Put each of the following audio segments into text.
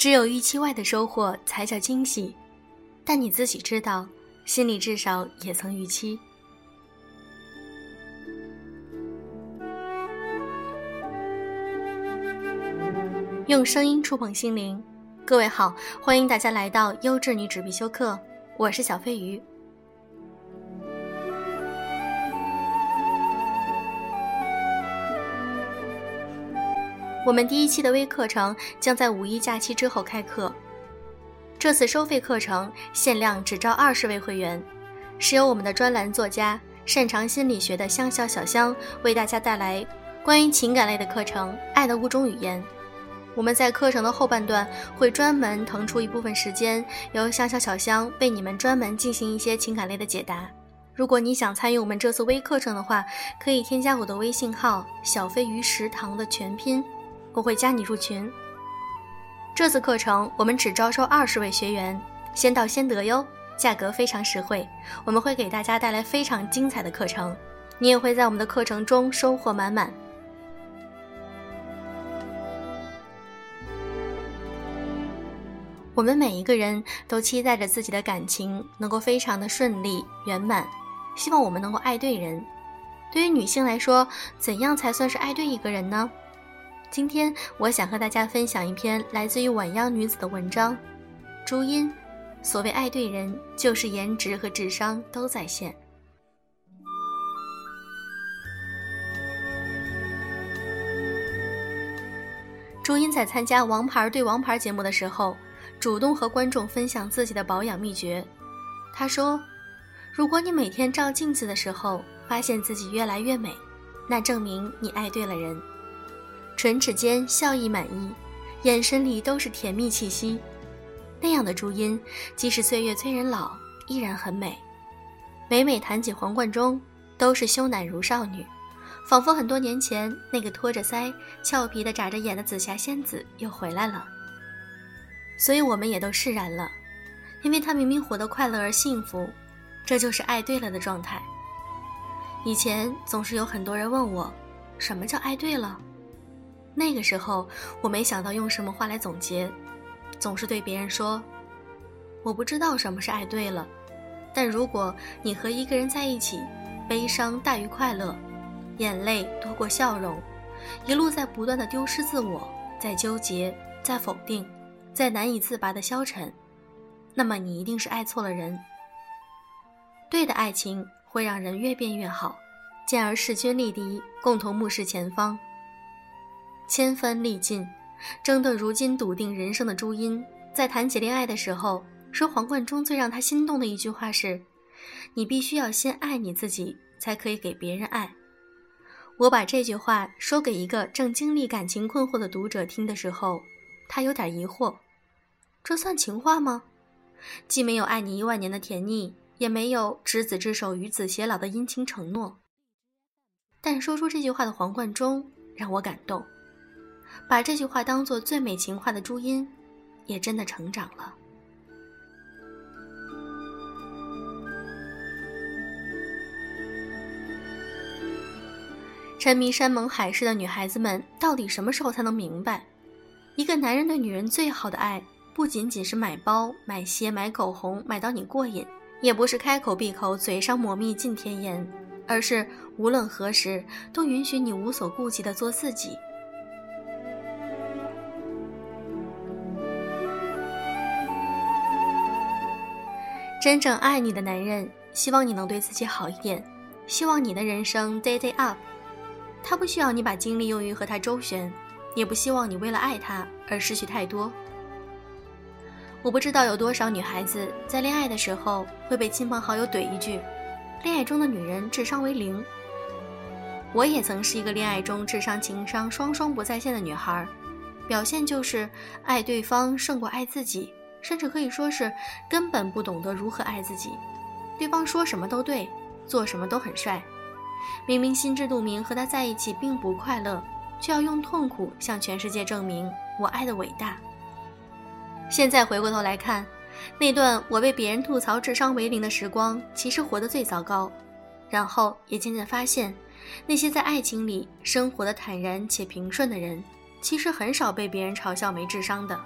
只有预期外的收获才叫惊喜，但你自己知道，心里至少也曾预期。用声音触碰心灵，各位好，欢迎大家来到优质女纸必修课，我是小飞鱼。我们第一期的微课程将在五一假期之后开课。这次收费课程限量只招二十位会员，是由我们的专栏作家、擅长心理学的香笑小香为大家带来关于情感类的课程《爱的五种语言》。我们在课程的后半段会专门腾出一部分时间，由香笑小香为你们专门进行一些情感类的解答。如果你想参与我们这次微课程的话，可以添加我的微信号“小飞鱼食堂”的全拼。我会加你入群。这次课程我们只招收二十位学员，先到先得哟，价格非常实惠。我们会给大家带来非常精彩的课程，你也会在我们的课程中收获满满。我们每一个人都期待着自己的感情能够非常的顺利圆满，希望我们能够爱对人。对于女性来说，怎样才算是爱对一个人呢？今天我想和大家分享一篇来自于晚央女子的文章，朱茵。所谓爱对人，就是颜值和智商都在线。朱茵在参加《王牌对王牌》节目的时候，主动和观众分享自己的保养秘诀。她说：“如果你每天照镜子的时候发现自己越来越美，那证明你爱对了人。”唇齿间笑意满溢，眼神里都是甜蜜气息。那样的朱茵，即使岁月催人老，依然很美。每每谈起黄贯中，都是羞赧如少女，仿佛很多年前那个托着腮、俏皮的眨着眼的紫霞仙子又回来了。所以我们也都释然了，因为她明明活得快乐而幸福，这就是爱对了的状态。以前总是有很多人问我，什么叫爱对了？那个时候，我没想到用什么话来总结，总是对别人说：“我不知道什么是爱对了。”但如果你和一个人在一起，悲伤大于快乐，眼泪多过笑容，一路在不断的丢失自我，在纠结，在否定，在难以自拔的消沉，那么你一定是爱错了人。对的爱情会让人越变越好，进而势均力敌，共同目视前方。千帆历尽，争得如今笃定人生的朱茵，在谈起恋爱的时候，说黄贯中最让她心动的一句话是：“你必须要先爱你自己，才可以给别人爱。”我把这句话说给一个正经历感情困惑的读者听的时候，他有点疑惑：“这算情话吗？既没有爱你一万年的甜腻，也没有执子之手与子偕老的殷勤承诺。”但说出这句话的黄贯中让我感动。把这句话当做最美情话的朱茵，也真的成长了。沉迷山盟海誓的女孩子们，到底什么时候才能明白，一个男人对女人最好的爱，不仅仅是买包、买鞋、买口红，买到你过瘾；也不是开口闭口、嘴上抹蜜尽甜言，而是无论何时都允许你无所顾忌的做自己。真正爱你的男人，希望你能对自己好一点，希望你的人生 day day up。他不需要你把精力用于和他周旋，也不希望你为了爱他而失去太多。我不知道有多少女孩子在恋爱的时候会被亲朋好友怼一句：“恋爱中的女人智商为零。”我也曾是一个恋爱中智商情商双双不在线的女孩，表现就是爱对方胜过爱自己。甚至可以说是根本不懂得如何爱自己，对方说什么都对，做什么都很帅，明明心知肚明和他在一起并不快乐，却要用痛苦向全世界证明我爱的伟大。现在回过头来看，那段我被别人吐槽智商为零的时光，其实活得最糟糕。然后也渐渐发现，那些在爱情里生活的坦然且平顺的人，其实很少被别人嘲笑没智商的。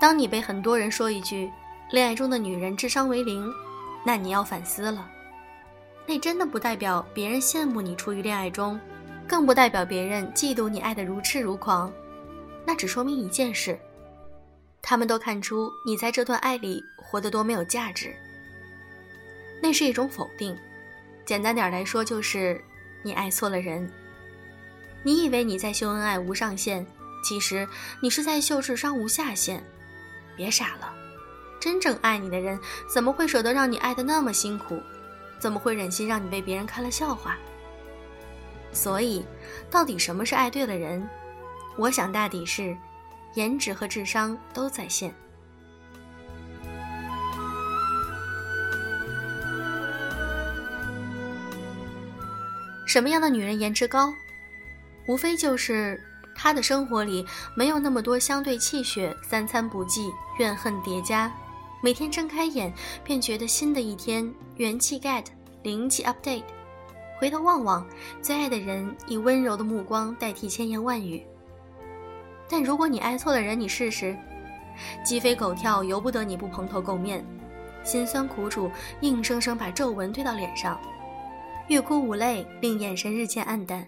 当你被很多人说一句“恋爱中的女人智商为零”，那你要反思了。那真的不代表别人羡慕你处于恋爱中，更不代表别人嫉妒你爱得如痴如狂。那只说明一件事：他们都看出你在这段爱里活得多没有价值。那是一种否定。简单点来说，就是你爱错了人。你以为你在秀恩爱无上限，其实你是在秀智商无下限。别傻了，真正爱你的人怎么会舍得让你爱的那么辛苦？怎么会忍心让你被别人看了笑话？所以，到底什么是爱对了人？我想大抵是，颜值和智商都在线。什么样的女人颜值高？无非就是他的生活里没有那么多相对气血、三餐不济、怨恨叠加。每天睁开眼，便觉得新的一天元气 get，灵气 update。回头望望，最爱的人以温柔的目光代替千言万语。但如果你爱错了人，你试试，鸡飞狗跳，由不得你不蓬头垢面，心酸苦楚硬生生把皱纹堆到脸上，欲哭无泪，令眼神日渐暗淡，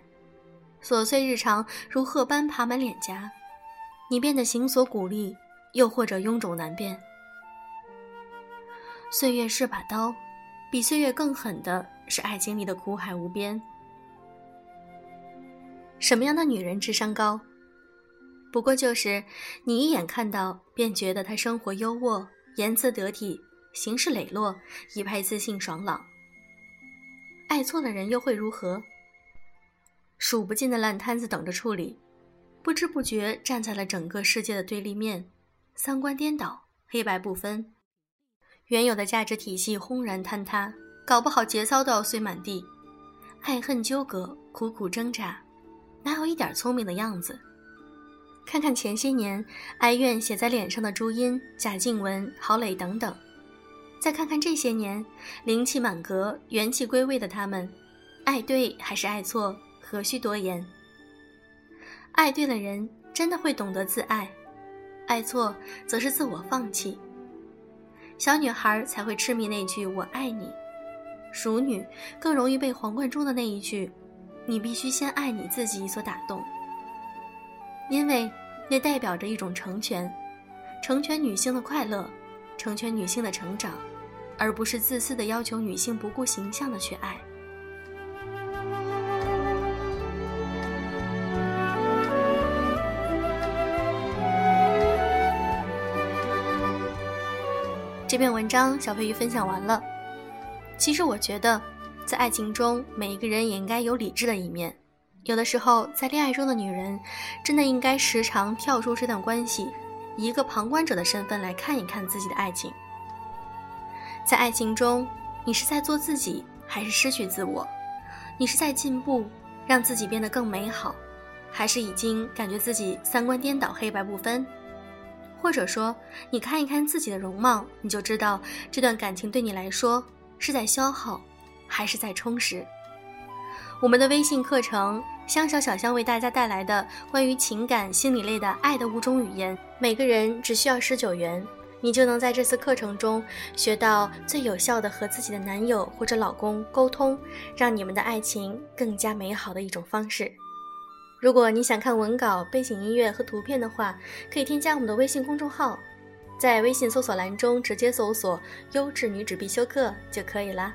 琐碎日常如褐斑爬满脸颊，你变得形所骨立，又或者臃肿难辨。岁月是把刀，比岁月更狠的是爱情里的苦海无边。什么样的女人智商高？不过就是你一眼看到便觉得她生活优渥、言辞得体、行事磊落、一派自信爽朗。爱错了人又会如何？数不尽的烂摊子等着处理，不知不觉站在了整个世界的对立面，三观颠倒，黑白不分。原有的价值体系轰然坍塌，搞不好节操都要碎满地，爱恨纠葛，苦苦挣扎，哪有一点聪明的样子？看看前些年哀怨写在脸上的朱茵、贾静雯、郝蕾等等，再看看这些年灵气满格、元气归位的他们，爱对还是爱错，何须多言？爱对了人，真的会懂得自爱；爱错，则是自我放弃。小女孩才会痴迷那句“我爱你”，熟女更容易被皇冠中的那一句“你必须先爱你自己”所打动，因为那代表着一种成全，成全女性的快乐，成全女性的成长，而不是自私的要求女性不顾形象的去爱。这篇文章小飞鱼分享完了。其实我觉得，在爱情中，每一个人也应该有理智的一面。有的时候，在恋爱中的女人，真的应该时常跳出这段关系，以一个旁观者的身份来看一看自己的爱情。在爱情中，你是在做自己，还是失去自我？你是在进步，让自己变得更美好，还是已经感觉自己三观颠倒、黑白不分？或者说，你看一看自己的容貌，你就知道这段感情对你来说是在消耗，还是在充实。我们的微信课程“香小小香”为大家带来的关于情感心理类的爱的五种语言，每个人只需要十九元，你就能在这次课程中学到最有效的和自己的男友或者老公沟通，让你们的爱情更加美好的一种方式。如果你想看文稿、背景音乐和图片的话，可以添加我们的微信公众号，在微信搜索栏中直接搜索“优质女子必修课”就可以啦。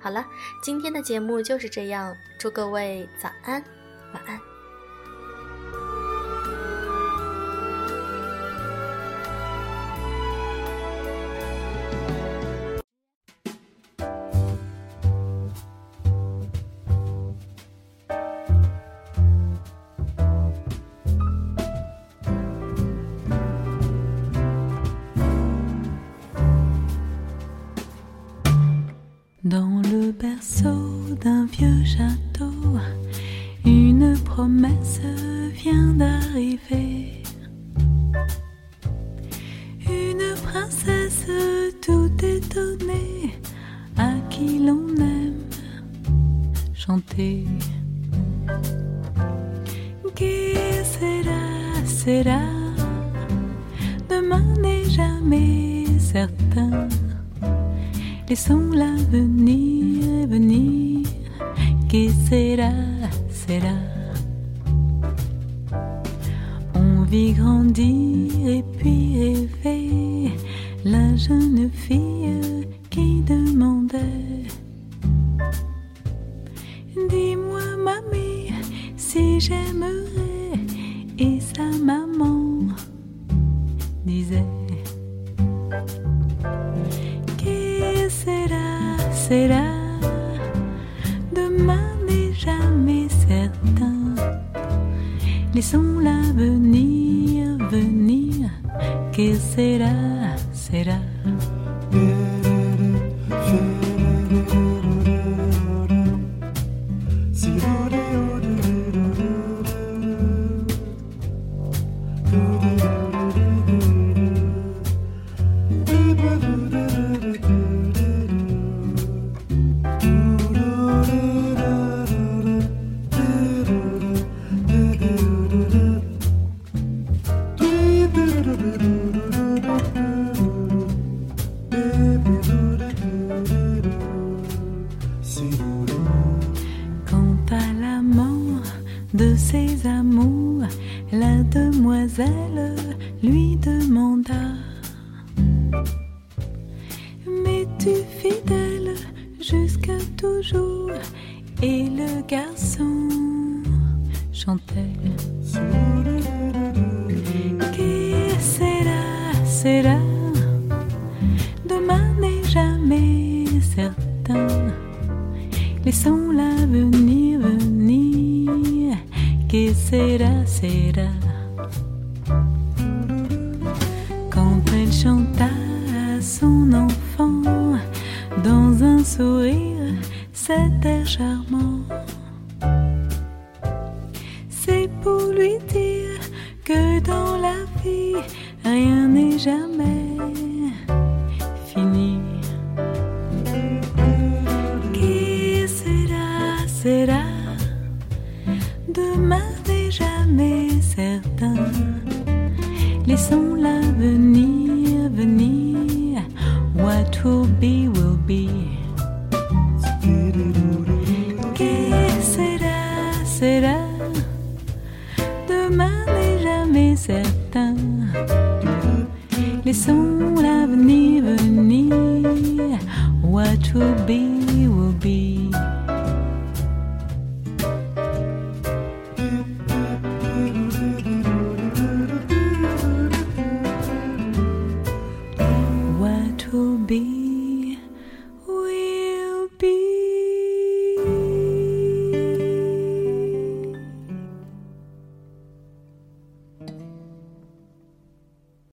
好了，今天的节目就是这样，祝各位早安、晚安。Berceau d'un vieux château, une promesse vient d'arriver. Une princesse tout étonnée à qui l'on aime chanter. Que sera, sera? De Demain n'est jamais certain. Laissons l'avenir venir. Que sera, sera? On vit grandir et puis rêver. La jeune fille que será, será. Fidèle jusqu'à toujours Et le garçon chantait Que sera, sera Demain n'est jamais certain Laissons l'avenir venir. Que sera, sera. Quand elle chanta son enfant, sourire, cet air charmant, c'est pour lui dire que dans la vie, rien n'est jamais fini. Qui sera, sera Demain n'est jamais certain Laissons l'avenir be will be.